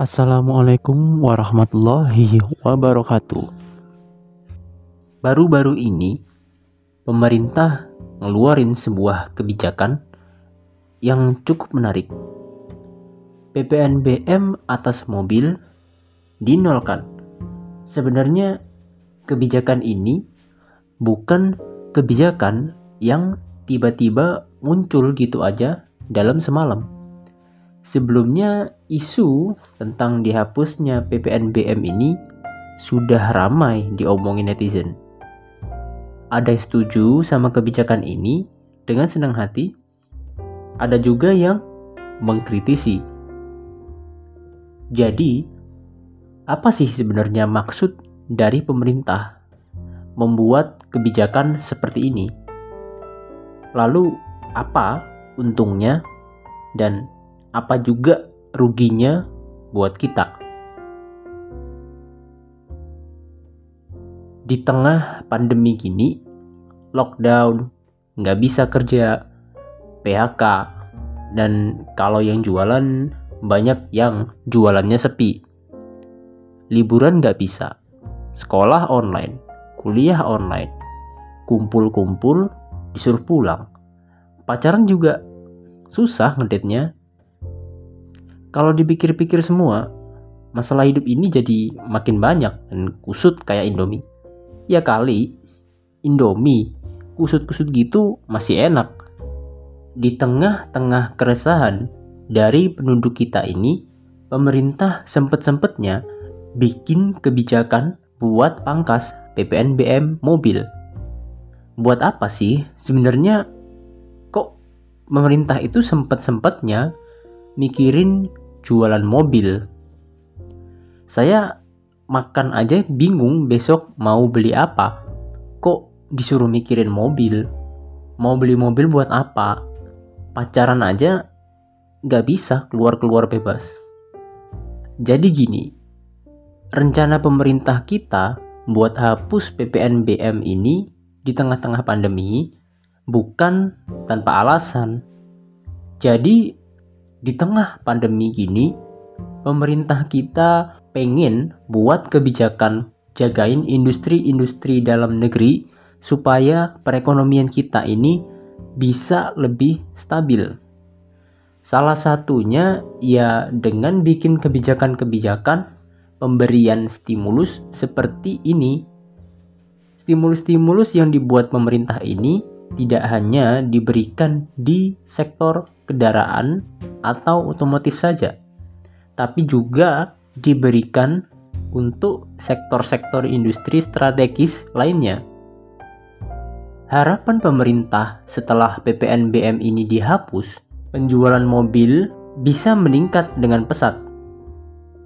Assalamualaikum warahmatullahi wabarakatuh. Baru-baru ini, pemerintah ngeluarin sebuah kebijakan yang cukup menarik. PPNBM atas mobil dinolkan. Sebenarnya kebijakan ini bukan kebijakan yang tiba-tiba muncul gitu aja dalam semalam. Sebelumnya isu tentang dihapusnya PPNBM ini sudah ramai diomongin netizen. Ada yang setuju sama kebijakan ini dengan senang hati, ada juga yang mengkritisi. Jadi, apa sih sebenarnya maksud dari pemerintah membuat kebijakan seperti ini? Lalu, apa untungnya dan apa juga ruginya buat kita. Di tengah pandemi gini, lockdown, nggak bisa kerja, PHK, dan kalau yang jualan banyak yang jualannya sepi. Liburan nggak bisa, sekolah online, kuliah online, kumpul-kumpul disuruh pulang. Pacaran juga susah ngedetnya. Kalau dipikir-pikir semua, masalah hidup ini jadi makin banyak dan kusut kayak Indomie. Ya kali, Indomie, kusut-kusut gitu masih enak. Di tengah-tengah keresahan dari penduduk kita ini, pemerintah sempet-sempetnya bikin kebijakan buat pangkas PPNBM mobil. Buat apa sih? Sebenarnya pemerintah itu sempat-sempatnya mikirin jualan mobil. Saya makan aja bingung besok mau beli apa. Kok disuruh mikirin mobil? Mau beli mobil buat apa? Pacaran aja nggak bisa keluar-keluar bebas. Jadi gini, rencana pemerintah kita buat hapus PPNBM ini di tengah-tengah pandemi bukan tanpa alasan. Jadi, di tengah pandemi gini, pemerintah kita pengen buat kebijakan jagain industri-industri dalam negeri supaya perekonomian kita ini bisa lebih stabil. Salah satunya ya dengan bikin kebijakan-kebijakan pemberian stimulus seperti ini. Stimulus-stimulus yang dibuat pemerintah ini tidak hanya diberikan di sektor kendaraan atau otomotif saja, tapi juga diberikan untuk sektor-sektor industri strategis lainnya. Harapan pemerintah setelah PPNBM ini dihapus, penjualan mobil bisa meningkat dengan pesat.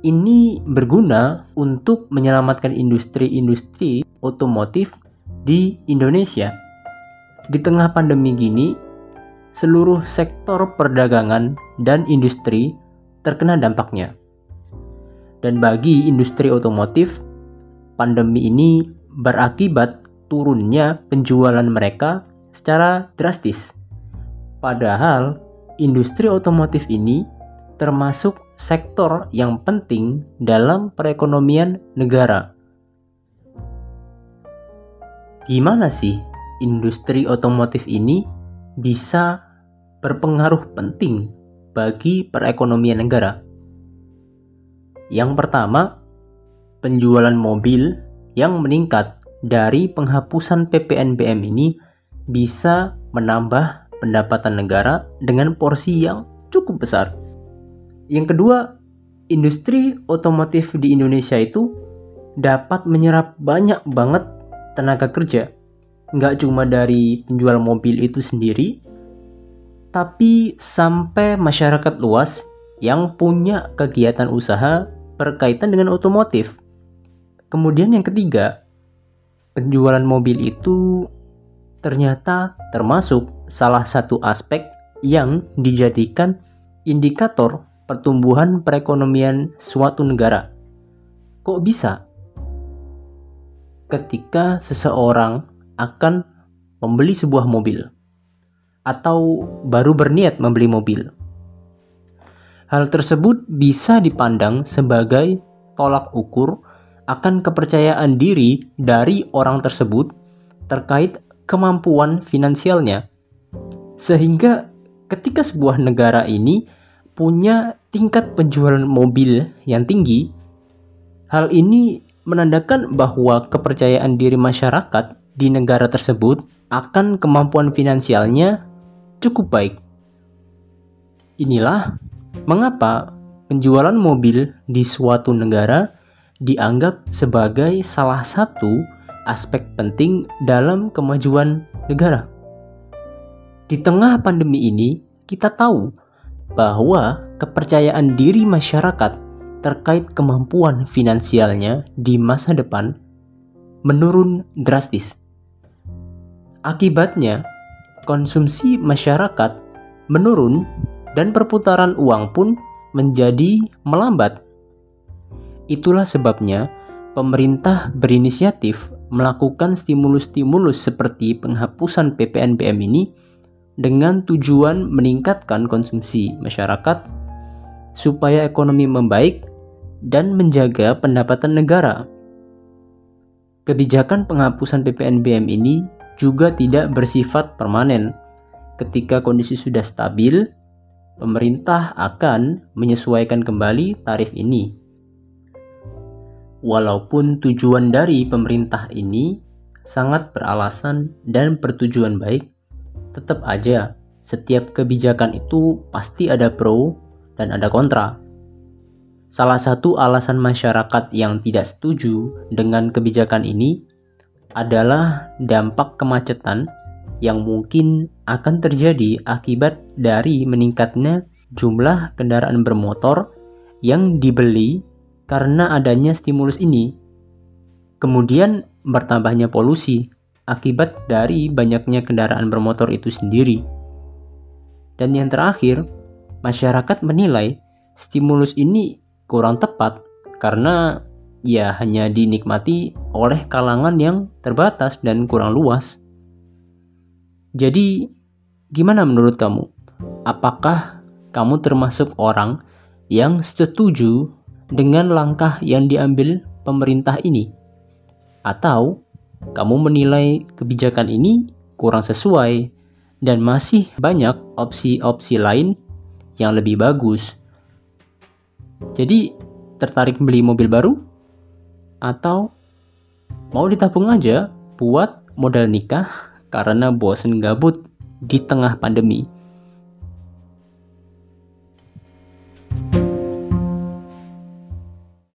Ini berguna untuk menyelamatkan industri-industri otomotif di Indonesia di tengah pandemi gini, seluruh sektor perdagangan dan industri terkena dampaknya. Dan bagi industri otomotif, pandemi ini berakibat turunnya penjualan mereka secara drastis. Padahal industri otomotif ini termasuk sektor yang penting dalam perekonomian negara. Gimana sih industri otomotif ini bisa berpengaruh penting bagi perekonomian negara. Yang pertama, penjualan mobil yang meningkat dari penghapusan PPNBM ini bisa menambah pendapatan negara dengan porsi yang cukup besar. Yang kedua, industri otomotif di Indonesia itu dapat menyerap banyak banget tenaga kerja nggak cuma dari penjual mobil itu sendiri, tapi sampai masyarakat luas yang punya kegiatan usaha berkaitan dengan otomotif. Kemudian yang ketiga, penjualan mobil itu ternyata termasuk salah satu aspek yang dijadikan indikator pertumbuhan perekonomian suatu negara. Kok bisa? Ketika seseorang akan membeli sebuah mobil atau baru berniat membeli mobil. Hal tersebut bisa dipandang sebagai tolak ukur akan kepercayaan diri dari orang tersebut terkait kemampuan finansialnya. Sehingga ketika sebuah negara ini punya tingkat penjualan mobil yang tinggi, hal ini menandakan bahwa kepercayaan diri masyarakat di negara tersebut akan kemampuan finansialnya cukup baik. Inilah mengapa penjualan mobil di suatu negara dianggap sebagai salah satu aspek penting dalam kemajuan negara. Di tengah pandemi ini, kita tahu bahwa kepercayaan diri masyarakat terkait kemampuan finansialnya di masa depan menurun drastis. Akibatnya, konsumsi masyarakat menurun dan perputaran uang pun menjadi melambat. Itulah sebabnya pemerintah berinisiatif melakukan stimulus-stimulus seperti penghapusan PPNBM ini dengan tujuan meningkatkan konsumsi masyarakat supaya ekonomi membaik dan menjaga pendapatan negara. Kebijakan penghapusan PPNBM ini juga tidak bersifat permanen. Ketika kondisi sudah stabil, pemerintah akan menyesuaikan kembali tarif ini Walaupun tujuan dari pemerintah ini sangat beralasan dan bertujuan baik, tetap aja setiap kebijakan itu pasti ada pro dan ada kontra. Salah satu alasan masyarakat yang tidak setuju dengan kebijakan ini adalah dampak kemacetan yang mungkin akan terjadi akibat dari meningkatnya jumlah kendaraan bermotor yang dibeli karena adanya stimulus ini. Kemudian bertambahnya polusi akibat dari banyaknya kendaraan bermotor itu sendiri. Dan yang terakhir, masyarakat menilai stimulus ini kurang tepat karena ya hanya dinikmati oleh kalangan yang terbatas dan kurang luas. Jadi, gimana menurut kamu? Apakah kamu termasuk orang yang setuju dengan langkah yang diambil pemerintah ini? Atau kamu menilai kebijakan ini kurang sesuai dan masih banyak opsi-opsi lain yang lebih bagus? Jadi, tertarik beli mobil baru? Atau mau ditabung aja buat modal nikah karena bosen gabut di tengah pandemi?